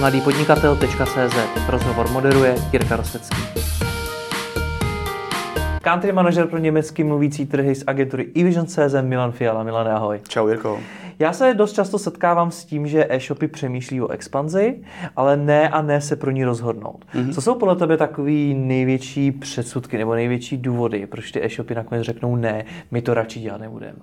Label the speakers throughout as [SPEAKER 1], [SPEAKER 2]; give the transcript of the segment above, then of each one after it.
[SPEAKER 1] mladýpodnikatel.cz Rozhovor moderuje Jirka Rostecký. Country manažer pro německy mluvící trhy z agentury eVision.cz Milan Fiala. Milan, ahoj.
[SPEAKER 2] Čau Jirko.
[SPEAKER 1] Já se dost často setkávám s tím, že e-shopy přemýšlí o expanzi, ale ne a ne se pro ní rozhodnout. Mm-hmm. Co jsou podle tebe takový největší předsudky nebo největší důvody, proč ty e-shopy nakonec řeknou ne, my to radši dělat nebudeme?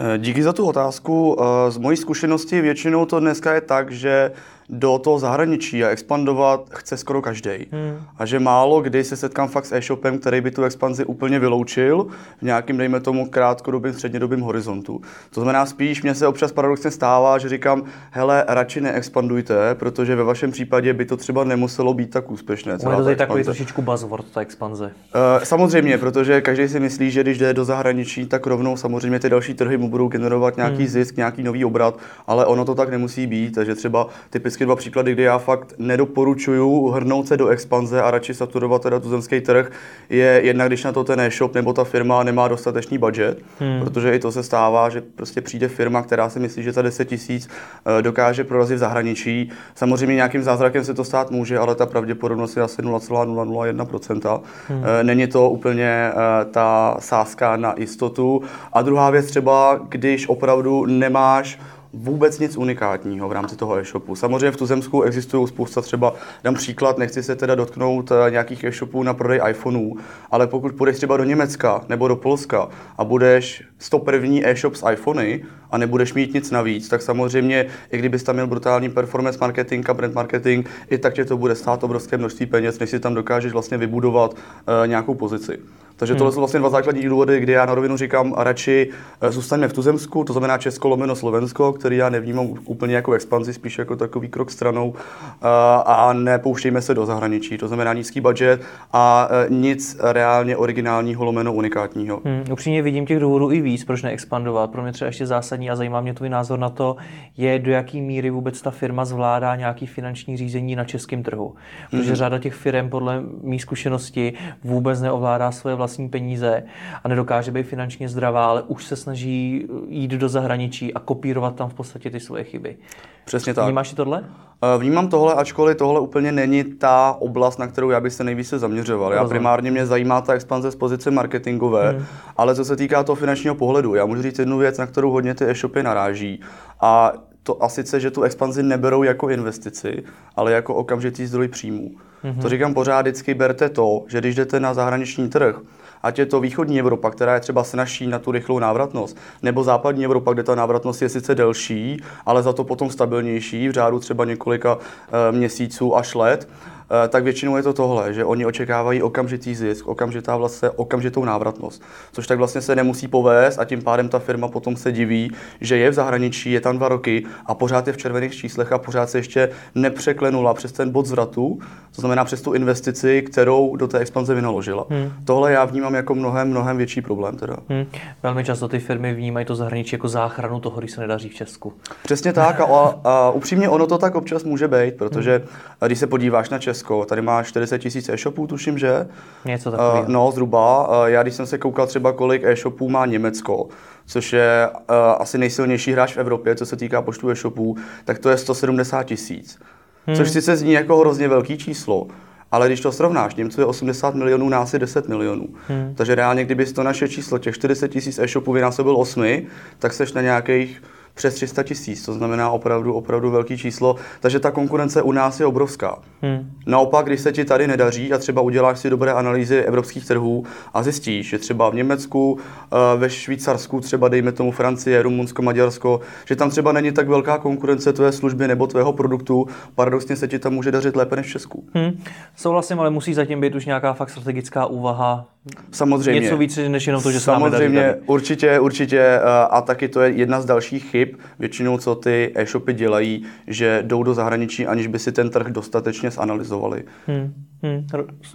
[SPEAKER 2] Eh, díky za tu otázku. Eh, z mojí zkušenosti většinou to dneska je tak, že do toho zahraničí a expandovat chce skoro každý. Hmm. A že málo kdy se setkám fakt s e-shopem, který by tu expanzi úplně vyloučil v nějakým, dejme tomu, krátkodobým, střednědobým horizontu. To znamená spíš, mně se občas paradoxně stává, že říkám, hele, radši neexpandujte, protože ve vašem případě by to třeba nemuselo být tak úspěšné.
[SPEAKER 1] Je to takový trošičku buzzword, ta expanze.
[SPEAKER 2] Uh, samozřejmě, protože každý si myslí, že když jde do zahraničí, tak rovnou samozřejmě ty další trhy mu budou generovat nějaký hmm. zisk, nějaký nový obrat, ale ono to tak nemusí být. Takže třeba typicky vždycky dva příklady, kdy já fakt nedoporučuju hrnout se do expanze a radši saturovat teda tuzemský trh, je jednak, když na to ten e-shop nebo ta firma nemá dostatečný budget, hmm. protože i to se stává, že prostě přijde firma, která si myslí, že za 10 tisíc eh, dokáže prorazit v zahraničí. Samozřejmě nějakým zázrakem se to stát může, ale ta pravděpodobnost je asi 0,001%. Hmm. Eh, není to úplně eh, ta sázka na jistotu. A druhá věc třeba, když opravdu nemáš vůbec nic unikátního v rámci toho e-shopu. Samozřejmě v tuzemsku existují spousta třeba, dám příklad, nechci se teda dotknout eh, nějakých e-shopů na prodej iPhoneů, ale pokud půjdeš třeba do Německa nebo do Polska a budeš 101. e-shop s iPhony a nebudeš mít nic navíc, tak samozřejmě, i kdybys tam měl brutální performance marketing a brand marketing, i tak tě to bude stát obrovské množství peněz, než si tam dokážeš vlastně vybudovat uh, nějakou pozici. Takže tohle hmm. jsou vlastně dva základní důvody, kdy já na rovinu říkám, radši eh, zůstaňme v tuzemsku, to znamená Česko lomeno Slovensko, který já nevnímám úplně jako expanzi, spíš jako takový krok stranou eh, a nepouštějme se do zahraničí. To znamená nízký budget a nic reálně originálního lomeno unikátního.
[SPEAKER 1] Hmm, upřímně vidím těch důvodů i víc, proč neexpandovat. Pro mě třeba ještě zásadní a zajímá mě tvůj názor na to, je do jaký míry vůbec ta firma zvládá nějaký finanční řízení na českém trhu. Protože hmm. řada těch firm podle mých zkušenosti vůbec neovládá svoje vlastní vlastní peníze a nedokáže být finančně zdravá, ale už se snaží jít do zahraničí a kopírovat tam v podstatě ty svoje chyby.
[SPEAKER 2] Přesně tak.
[SPEAKER 1] Vnímáš tohle?
[SPEAKER 2] Eh, vnímám tohle, ačkoliv tohle úplně není ta oblast, na kterou já bych se nejvíce zaměřoval. Já primárně mě zajímá ta expanze z pozice marketingové, hmm. ale co se týká toho finančního pohledu, já můžu říct jednu věc, na kterou hodně ty e-shopy naráží. A to a sice, že tu expanzi neberou jako investici, ale jako okamžitý zdroj příjmů. Mm-hmm. To říkám pořád, vždycky berte to, že když jdete na zahraniční trh, ať je to východní Evropa, která je třeba snažší na tu rychlou návratnost, nebo západní Evropa, kde ta návratnost je sice delší, ale za to potom stabilnější, v řádu třeba několika e, měsíců až let, Eh, tak většinou je to tohle, že oni očekávají okamžitý zisk, okamžitá vlastně, okamžitou návratnost, což tak vlastně se nemusí povést a tím pádem ta firma potom se diví, že je v zahraničí, je tam dva roky a pořád je v červených číslech a pořád se ještě nepřeklenula přes ten bod zvratu, to znamená přes tu investici, kterou do té expanze vynaložila. Hmm. Tohle já vnímám jako mnohem, mnohem větší problém. Teda. Hmm.
[SPEAKER 1] Velmi často ty firmy vnímají to zahraničí jako záchranu toho, když se nedaří v Česku.
[SPEAKER 2] Přesně tak a, a, a upřímně ono to tak občas může být, protože hmm. Když se podíváš na Česko, Česko. Tady má 40 tisíc e-shopů, tuším, že?
[SPEAKER 1] Něco takového.
[SPEAKER 2] Uh, no, zhruba. Uh, já když jsem se koukal třeba, kolik e-shopů má Německo, což je uh, asi nejsilnější hráč v Evropě, co se týká počtu e-shopů, tak to je 170 tisíc. Hmm. Což sice zní jako hrozně velký číslo, ale když to srovnáš, Němců je 80 milionů, nás je 10 milionů. Hmm. Takže reálně, kdyby to naše číslo těch 40 tisíc e-shopů vynásobil 8, tak seš na nějakých přes 300 tisíc, to znamená opravdu, opravdu velký číslo, takže ta konkurence u nás je obrovská. Hmm. Naopak, když se ti tady nedaří a třeba uděláš si dobré analýzy evropských trhů a zjistíš, že třeba v Německu, eh, ve Švýcarsku, třeba dejme tomu Francie, Rumunsko, Maďarsko, že tam třeba není tak velká konkurence tvé služby nebo tvého produktu, paradoxně se ti tam může dařit lépe než v Česku. Hmm.
[SPEAKER 1] Souhlasím, ale musí zatím být už nějaká fakt strategická úvaha
[SPEAKER 2] Samozřejmě.
[SPEAKER 1] Něco víc než jenom to, že
[SPEAKER 2] Samozřejmě, daří určitě, určitě. Eh, a taky to je jedna z dalších chyb, většinou co ty e-shopy dělají, že jdou do zahraničí, aniž by si ten trh dostatečně zanalizovali. Hmm,
[SPEAKER 1] hmm,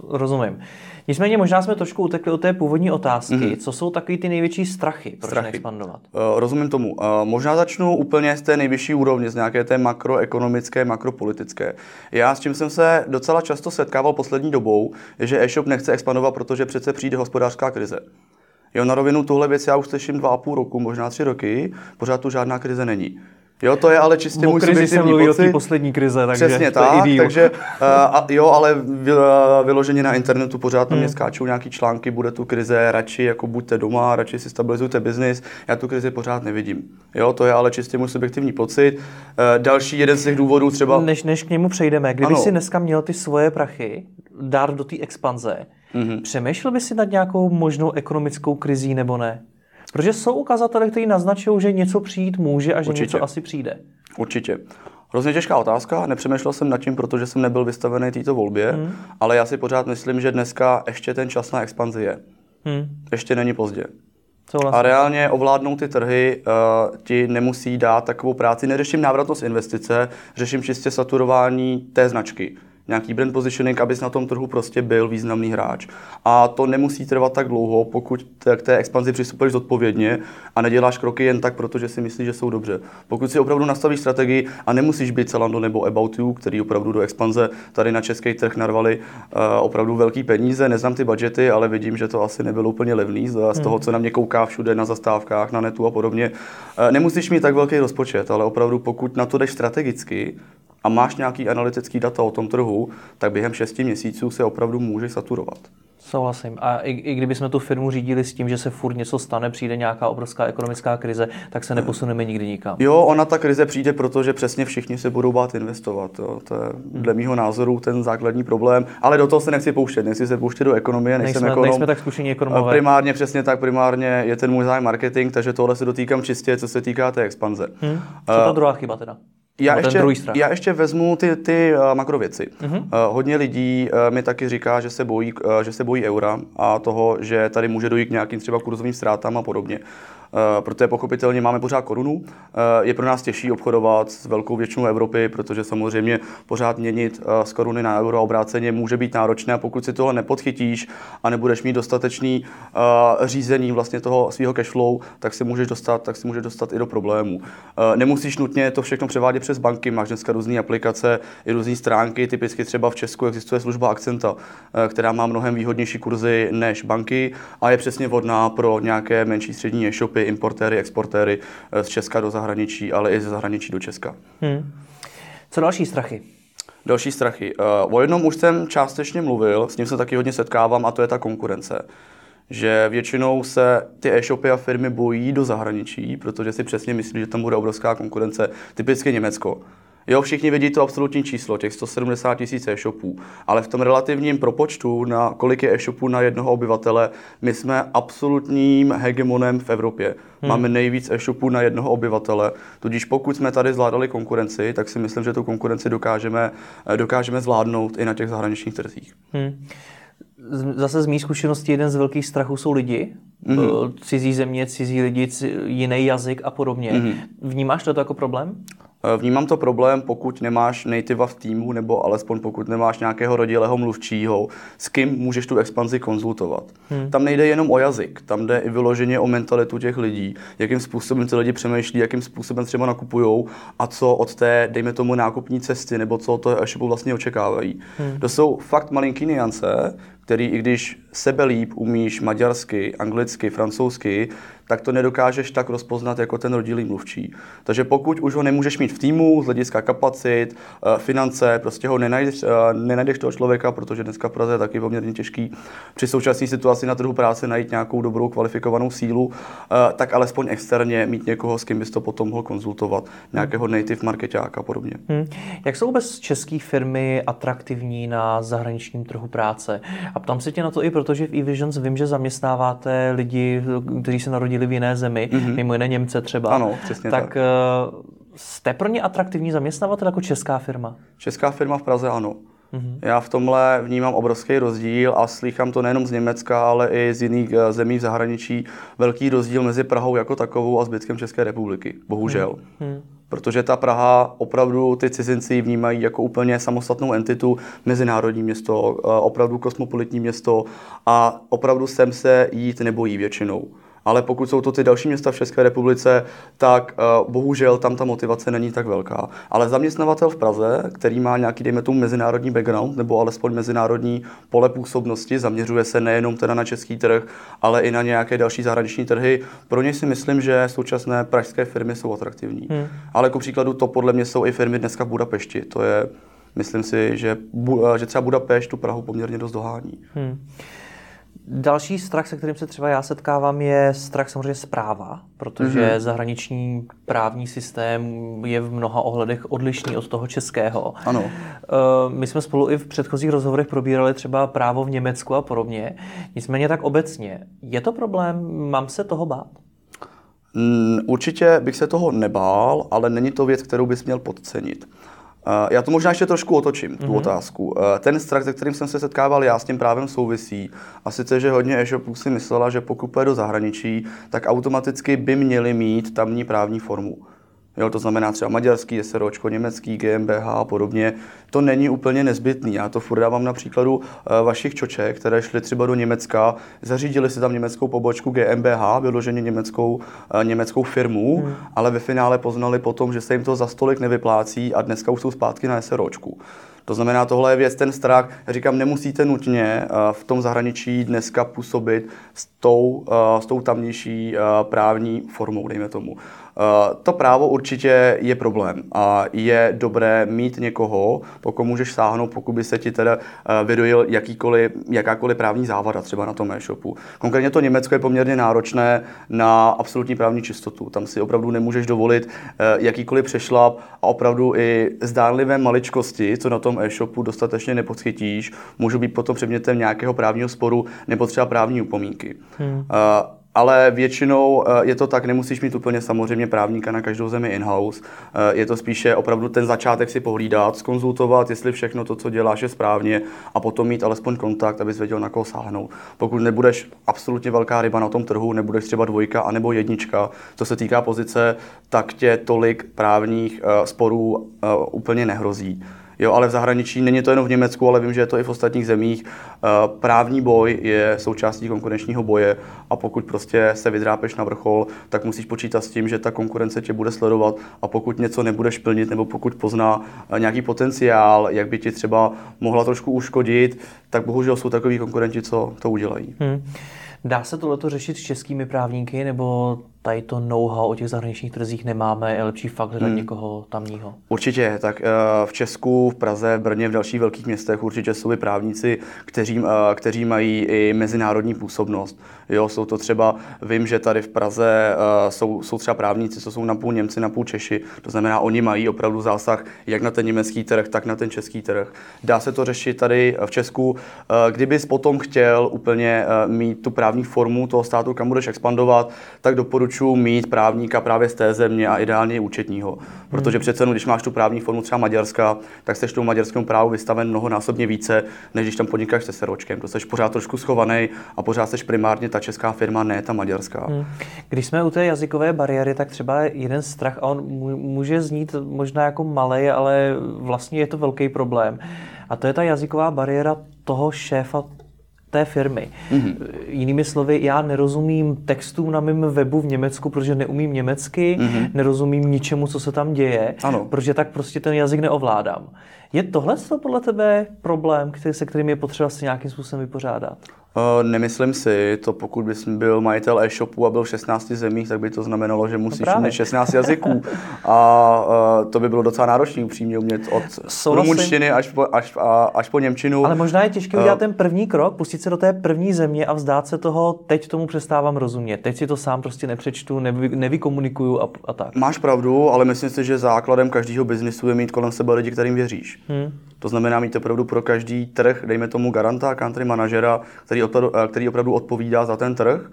[SPEAKER 1] rozumím. Nicméně možná jsme trošku utekli od té původní otázky. Mm-hmm. Co jsou takový ty největší strachy, proč strachy. expandovat? Uh,
[SPEAKER 2] rozumím tomu. Uh, možná začnu úplně z té nejvyšší úrovně, z nějaké té makroekonomické, makropolitické. Já s čím jsem se docela často setkával poslední dobou, je, že e-shop nechce expandovat, protože přece přijde hospodářská krize. Jo, na rovinu tuhle věc já už slyším dva a půl roku, možná tři roky, pořád tu žádná krize není. Jo, to je ale čistě
[SPEAKER 1] O
[SPEAKER 2] můj
[SPEAKER 1] krizi se od té
[SPEAKER 2] pocit.
[SPEAKER 1] poslední krize, takže
[SPEAKER 2] Přesně
[SPEAKER 1] to je
[SPEAKER 2] tak,
[SPEAKER 1] díl.
[SPEAKER 2] takže uh, a, jo, ale vy, uh, vyloženě na internetu pořád
[SPEAKER 1] Hmm.
[SPEAKER 2] na mě skáčou nějaký články, bude tu krize, radši jako buďte doma, radši si stabilizujte biznis, já tu krizi pořád nevidím. Jo, to je ale čistě můj subjektivní pocit. Uh, další jeden z těch důvodů třeba...
[SPEAKER 1] Než, než k němu přejdeme, kdyby
[SPEAKER 2] Ano.
[SPEAKER 1] si dneska měl ty svoje prachy dát do té expanze. Mm-hmm. přemýšlel by si nad nějakou možnou ekonomickou krizí nebo ne? Protože jsou ukazatele, které naznačují, že něco přijít může a že
[SPEAKER 2] Určitě.
[SPEAKER 1] něco asi přijde.
[SPEAKER 2] Určitě. Hrozně těžká otázka, nepřemýšlel jsem nad tím, protože jsem nebyl vystavený této volbě, hmm. ale já si pořád myslím, že dneska ještě ten čas na expanzi je.
[SPEAKER 1] Hm.
[SPEAKER 2] Ještě není pozdě.
[SPEAKER 1] Souhlasím.
[SPEAKER 2] A reálně ovládnout ty trhy uh, ti nemusí dát takovou práci. Neřeším návratnost investice, řeším čistě saturování té značky. Nějaký brand positioning, abys na tom trhu prostě byl významný hráč. A to nemusí trvat tak dlouho, pokud k té expanzi přistupuješ zodpovědně a neděláš kroky jen tak, protože si myslíš, že jsou dobře. Pokud si opravdu nastavíš strategii a nemusíš být Zalando nebo About You, který opravdu do expanze tady na český trh narvali uh, opravdu velký peníze, neznám ty budgety, ale vidím, že to asi nebylo úplně levný z, z toho, co na mě kouká všude na zastávkách, na netu a podobně. Uh, nemusíš mít tak velký rozpočet, ale opravdu pokud na to jdeš strategicky, a máš nějaký analytický data o tom trhu, tak během 6 měsíců se opravdu můžeš saturovat.
[SPEAKER 1] Souhlasím. A i, i kdyby jsme tu firmu řídili s tím, že se furt něco stane, přijde nějaká obrovská ekonomická krize, tak se neposuneme nikdy nikam.
[SPEAKER 2] Jo, ona ta krize přijde, protože přesně všichni se budou bát investovat. Jo. To je dle mýho názoru ten základní problém. Ale do toho se nechci pouštět, nechci se pouštět do ekonomie, nejsem
[SPEAKER 1] Nejsme,
[SPEAKER 2] ekonom.
[SPEAKER 1] nejsme tak zkušení ekonomové.
[SPEAKER 2] Primárně, přesně tak, primárně je ten můj zájem marketing, takže tohle se dotýkám čistě, co se týká té expanze.
[SPEAKER 1] Hm? Co ta druhá chyba teda?
[SPEAKER 2] Já ještě, já ještě vezmu ty, ty uh, makrověci. Uh, hodně lidí uh, mi taky říká, že se, bojí, že se bojí eura a toho, že tady může dojít k nějakým třeba kurzovým ztrátám a podobně. Uh, protože pochopitelně máme pořád korunu. Uh, je pro nás těžší obchodovat s velkou většinou Evropy, protože samozřejmě pořád měnit uh, z koruny na euro a obráceně může být náročné a pokud si toho nepodchytíš a nebudeš mít dostatečný řízení vlastně toho svého cashflow, tak si můžeš dostat, tak si můžeš dostat i do problémů. Nemusíš nutně to všechno převádět přes banky, máš dneska různé aplikace i různé stránky, typicky třeba v Česku existuje služba Accenta, eh, která má mnohem výhodnější kurzy než banky a je přesně vhodná pro nějaké menší střední e-shopy, importéry, exportéry eh, z Česka do zahraničí, ale i ze zahraničí do Česka.
[SPEAKER 1] Hm. Co další strachy?
[SPEAKER 2] Další strachy. Eh, O jednom už jsem částečně mluvil, s ním se taky hodně setkávám a to je ta konkurence. Že většinou se ty e-shopy a firmy bojí do zahraničí, protože si přesně myslí, že tam bude obrovská konkurence, typicky Německo. Jo, všichni vidí to absolutní číslo, těch 170 tisíc e-shopů, ale v tom relativním propočtu, na kolik je e-shopů na jednoho obyvatele, my jsme absolutním hegemonem v Evropě. Hmm. Máme nejvíc e-shopů na jednoho obyvatele, tudíž pokud jsme tady zvládali konkurenci, tak si myslím, že tu konkurenci dokážeme, eh, dokážeme zvládnout i na těch zahraničních trzích.
[SPEAKER 1] Hm. Z- Zase z mých zkušeností jeden z velkých strachů jsou lidi.
[SPEAKER 2] Mhm.
[SPEAKER 1] Mm-hmm. Cizí země, cizí lidi, jiný jazyk a podobně.
[SPEAKER 2] Mhm.
[SPEAKER 1] Mm-hmm. Vnímáš to jako problém?
[SPEAKER 2] Eh, Vnímám to problém, pokud nemáš nativa v týmu, nebo alespoň pokud nemáš nějakého rodilého mluvčího, s kým můžeš tu expanzi konzultovat. Hmm. Tam nejde jenom o jazyk, tam jde i vyloženě o mentalitu těch lidí, jakým způsobem ty lidi přemýšlí, jakým způsobem třeba nakupují a co od té, dejme tomu, nákupní cesty, nebo co od toho e-shopu vlastně očekávají. Hmm. To jsou fakt malinký niance, který i když sebe líp umíš maďarsky, anglicky, francouzsky, tak to nedokážeš tak rozpoznat jako ten rodilý mluvčí. Takže pokud už ho nemůžeš mít v týmu z hlediska kapacit, eh, finance, prostě ho nenajdeš, eh, nenajdeš toho člověka, protože dneska v Praze je taky poměrně těžký při současné situaci na trhu práce najít nějakou dobrou kvalifikovanou sílu, eh, tak alespoň externě mít někoho, s kým bys to potom mohl konzultovat, nějakého native marketáka a podobně.
[SPEAKER 1] Hm. Jak jsou vůbec české firmy atraktivní na zahraničním trhu práce? A ptám se tě na to i proto, že v eVisions vím, že zaměstnáváte lidi, kteří se narodili v jiné zemi, mm-hmm. mimo jiné Němce třeba.
[SPEAKER 2] Ano, přesně tak.
[SPEAKER 1] tak. eh, Jste pro ně atraktivní zaměstnavatel jako česká firma?
[SPEAKER 2] Česká firma v Praze ano. Mm-hmm. Já v tomhle vnímám obrovský rozdíl a slychám to nejenom z Německa, ale i z jiných eh, zemí v zahraničí. Velký rozdíl mezi Prahou jako takovou a zbytkem České republiky. Bohužel. Mm-hmm. Protože ta Praha opravdu ty cizinci vnímají jako úplně samostatnou entitu, mezinárodní město, eh, opravdu kosmopolitní město a opravdu sem se jít nebojí většinou. Ale pokud jsou to ty další města v České republice, tak uh, bohužel tam ta motivace není tak velká. Ale zaměstnavatel v Praze, který má nějaký, dejme tomu, mezinárodní background nebo alespoň mezinárodní pole působnosti, zaměřuje se nejenom teda na český trh, ale i na nějaké další zahraniční trhy, pro ně si myslím, že současné pražské firmy jsou atraktivní. Hmm. Ale jako příkladu to podle mě jsou i firmy dneska v Budapešti. To je, myslím si, že, že třeba Budapešť tu Prahu poměrně dost dohání. Hmm.
[SPEAKER 1] Další strach, se kterým se třeba já setkávám, je strach samozřejmě zpráva, protože mm-hmm. zahraniční právní systém je v mnoha ohledech odlišný od toho českého.
[SPEAKER 2] Ano.
[SPEAKER 1] Eh, my jsme spolu i v předchozích rozhovorech probírali třeba právo v Německu a podobně. Nicméně tak obecně, je to problém? Mám se toho bát?
[SPEAKER 2] Určitě bych se toho nebál, ale není to věc, kterou bys měl podcenit. Já to možná ještě trošku otočím, tu mm-hmm. otázku. Ten strach, se kterým jsem se setkával já, s tím právem souvisí. A sice, že hodně e-shopů si myslela, že pokud půjde do zahraničí, tak automaticky by měli mít tamní právní formu. Jo, to znamená třeba maďarský SROčko, německý GmbH a podobně. To není úplně nezbytný. Já to furt dávám na příkladu eh, vašich čoček, které šly třeba do Německa, zařídili si tam německou pobočku GmbH, vyloženě německou, eh, německou firmu, hmm. ale ve finále poznali potom, že se jim to za stolik nevyplácí a dneska už jsou zpátky na SROčku. To znamená, tohle je věc, ten strach, říkám, nemusíte nutně eh, v tom zahraničí dneska působit s tou, s tou tamnější právní formou, dejme tomu. Eh, to právo určitě je problém a je dobré mít někoho, pokud můžeš sáhnout, pokud by se ti teda eh, vydojil jakákoliv právní závada třeba na tom e-shopu. Konkrétně to Německo je poměrně náročné na absolutní právní čistotu. Tam si opravdu nemůžeš dovolit eh, jakýkoliv přešlap a opravdu i zdánlivé maličkosti, co na tom e-shopu dostatečně nepodchytíš, můžou být potom předmětem nějakého právního sporu nebo třeba právní upomínky. Hmm ale většinou eh, je to tak, nemusíš mít úplně samozřejmě právníka na každou zemi in-house. Eh, je to spíše opravdu ten začátek si pohlídat, skonzultovat, jestli všechno to, co děláš, je správně a potom mít alespoň kontakt, abys věděl, na koho sáhnout. Pokud nebudeš absolutně velká ryba na tom trhu, nebudeš třeba dvojka anebo jednička, co se týká pozice, tak tě tolik právních eh, sporů úplně nehrozí. Jo, ale v zahraničí není to jenom v Německu, ale vím, že je to i v ostatních zemích. Eh, právní boj je součástí konkurenčního boje a pokud prostě se vydrápeš na vrchol, tak musíš počítat s tím, že ta konkurence tě bude sledovat a pokud něco nebudeš plnit nebo pokud pozná eh, nějaký potenciál, jak by ti třeba mohla trošku uškodit, tak bohužel jsou takový konkurenti, co to udělají. Hmm.
[SPEAKER 1] Dá se tohleto řešit s českými právníky, nebo tady to know-how o těch zahraničních trzích nemáme, je lepší fakt hledat hmm. někoho tamního?
[SPEAKER 2] Určitě, tak eh, v Česku, v Praze, v Brně, v dalších velkých městech určitě jsou i právníci, kteří, eh, kteří mají i mezinárodní působnost. Jo, jsou to třeba, vím, že tady v Praze eh, jsou, jsou třeba právníci, co jsou napůl Němci, napůl Češi, to znamená, oni mají opravdu zásah jak na ten německý trh, tak na ten český trh. Dá se to řešit tady v Česku. Kdybys potom chtěl úplně mít tu právní formu toho státu, kam budeš expandovat, tak doporučuji doporučuji mít právníka právě z té země a ideálně i účetního. Protože hmm. přece, když máš tu právní formu třeba Maďarska, tak jsi tomu maďarskému právu vystaven mnohonásobně více, než když tam podnikáš se seročkem. To jsi pořád trošku schovaný a pořád jsi primárně ta česká firma, ne ta maďarská. Hmm.
[SPEAKER 1] Když jsme u té jazykové bariéry, tak třeba jeden strach, a on může znít možná jako malý, ale vlastně je to velký problém. A to je ta jazyková bariéra toho šéfa té firmy. Mm-hmm. Jinými slovy, já nerozumím textům na mém webu v Německu, protože neumím německy, mm-hmm. nerozumím ničemu, co se tam děje,
[SPEAKER 2] ano.
[SPEAKER 1] protože tak prostě ten jazyk neovládám. Je tohle podle tebe problém, který, se kterým je potřeba se nějakým způsobem vypořádat?
[SPEAKER 2] Uh, nemyslím si, to pokud bys byl majitel e-shopu a byl v 16 zemích, tak by to znamenalo, že musíš no umět 16 jazyků. A uh, to by bylo docela náročné upřímně umět od rumunštiny až po, až, a, až po Němčinu.
[SPEAKER 1] Ale možná je těžké udělat uh, ten první krok, pustit se do té první země a vzdát se toho, teď tomu přestávám rozumět, teď si to sám prostě nepřečtu, nevy, nevykomunikuju a, a tak.
[SPEAKER 2] Máš pravdu, ale myslím si, že základem každého biznisu je mít kolem sebe lidi, kterým věříš. Hmm. To znamená mít opravdu pro každý trh, dejme tomu garanta, country manažera, který eh, který opravdu odpovídá za ten trh.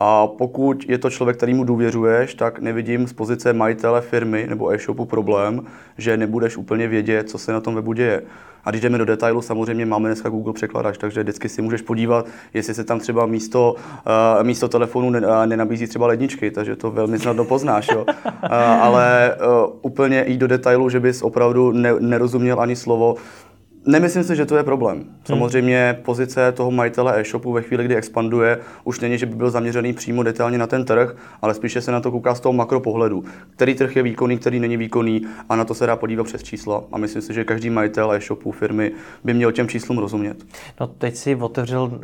[SPEAKER 2] A pokud je to člověk, kterýmu důvěřuješ, tak nevidím z pozice majitele firmy nebo e-shopu problém, že nebudeš úplně vědět, co se na tom webu děje. A když jdeme do detailu, samozřejmě máme dneska Google překladač, takže vždycky si můžeš podívat, jestli se tam třeba místo, uh, místo telefonu nenabízí třeba ledničky, takže to velmi snadno poznáš. Jo. Ale úplně jít do detailu, že bys opravdu ne, nerozuměl ani slovo, Nemyslím si, že to je problém. Samozřejmě pozice toho majitele e-shopu ve chvíli, kdy expanduje, už není, že by byl zaměřený přímo detailně na ten trh, ale spíše se na to kouká z toho makropohledu. Který trh je výkonný, který není výkonný a na to se dá podívat přes čísla. A myslím si, že každý majitel e-shopu firmy by měl těm číslům rozumět.
[SPEAKER 1] No teď si otevřel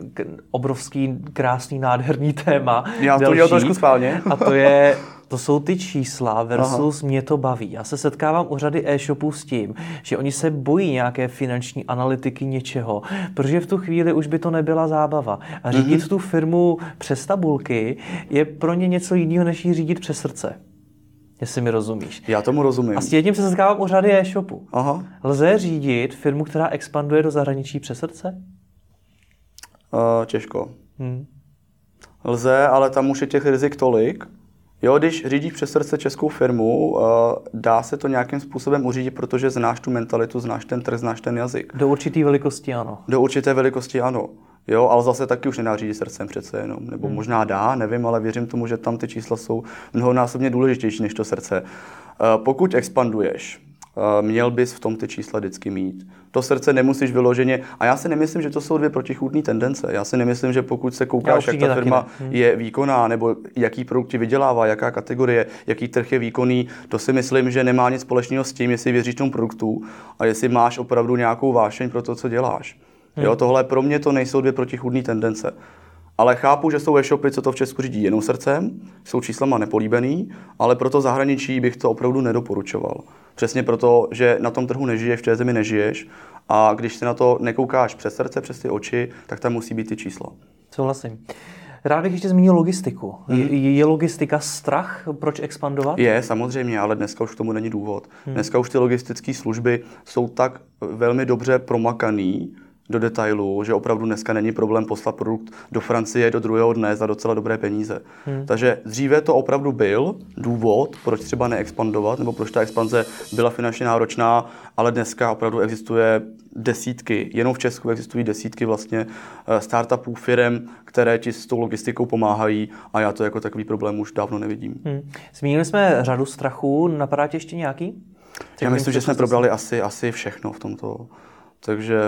[SPEAKER 1] obrovský, krásný, nádherný téma.
[SPEAKER 2] Já to dělal trošku schválně.
[SPEAKER 1] A to je, to jsou ty čísla versus Aha. mě to baví. Já se setkávám u řady e-shopů s tím, že oni se bojí nějaké finanční analytiky něčeho, protože v tu chvíli už by to nebyla zábava. A řídit mm-hmm. tu firmu přes tabulky je pro ně něco jiného, než ji řídit přes srdce. Jestli mi rozumíš.
[SPEAKER 2] Já tomu rozumím.
[SPEAKER 1] A s tím se setkávám u řady e-shopů.
[SPEAKER 2] Aha.
[SPEAKER 1] Lze řídit firmu, která expanduje do zahraničí přes srdce?
[SPEAKER 2] Uh, těžko.
[SPEAKER 1] Hmm.
[SPEAKER 2] Lze, ale tam už je těch rizik tolik. Jo, když řídíš přes srdce českou firmu, uh, dá se to nějakým způsobem uřídit, protože znáš tu mentalitu, znáš ten trh, znáš ten jazyk.
[SPEAKER 1] Do určité velikosti ano.
[SPEAKER 2] Do určité velikosti ano. Jo, ale zase taky už nedá řídit srdcem přece jenom. Nebo hmm. možná dá, nevím, ale věřím tomu, že tam ty čísla jsou mnohonásobně důležitější než to srdce. Uh, pokud expanduješ, měl bys v tom ty čísla vždycky mít. To srdce nemusíš vyloženě. A já si nemyslím, že to jsou dvě protichůdné tendence. Já si nemyslím, že pokud se koukáš, jak ta firma
[SPEAKER 1] ne. Hmm.
[SPEAKER 2] je výkonná, nebo jaký produkt ti vydělává, jaká kategorie, jaký trh je výkonný, to si myslím, že nemá nic společného s tím, jestli věříš tomu produktu a jestli máš opravdu nějakou vášeň pro to, co děláš. Jo, tohle pro mě to nejsou dvě protichůdné tendence. Ale chápu, že jsou e-shopy, co to v Česku řídí jenom srdcem, jsou číslama nepolíbený, ale pro to zahraničí bych to opravdu nedoporučoval. Přesně proto, že na tom trhu nežiješ, v té zemi nežiješ a když se na to nekoukáš přes srdce, přes ty oči, tak tam musí být ty čísla.
[SPEAKER 1] Souhlasím. Rád bych ještě zmínil logistiku.
[SPEAKER 2] Mhm.
[SPEAKER 1] Je, je logistika strach, proč expandovat?
[SPEAKER 2] Je, samozřejmě, ale dneska už k tomu není důvod. Dneska už ty logistické služby jsou tak velmi dobře promakaný do detailu, že opravdu dneska není problém poslat produkt do Francie do druhého dne za docela dobré peníze. Takže dříve to opravdu byl důvod, proč třeba neexpandovat, nebo proč ta expanze byla finančně náročná, ale dneska opravdu existuje desítky, jenom v Česku existují desítky vlastně eh, startupů, firm, které ti s tou logistikou pomáhají a já to jako takový problém už dávno nevidím.
[SPEAKER 1] Hmm. Zmínili jsme řadu strachů, napadá tě ještě nějaký?
[SPEAKER 2] Já myslím, že jsme probrali asi, asi všechno v tomto. Takže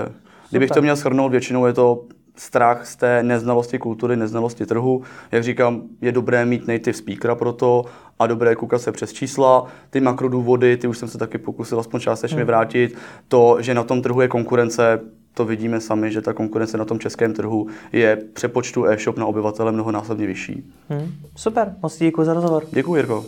[SPEAKER 2] kdybych to měl shrnout, většinou je to strach z té neznalosti kultury, neznalosti trhu. Jak říkám, je dobré mít native speakera pro to a dobré koukat se přes čísla. Ty makrodůvody, ty už jsem se taky pokusil aspoň částečně vrátit. To, že na tom trhu je konkurence, to vidíme sami, že ta konkurence na tom českém trhu je přepočtu e-shop na obyvatele mnohonásobně vyšší.
[SPEAKER 1] Hmm. Super, moc děkuji za rozhovor.
[SPEAKER 2] Děkuji, Jirko.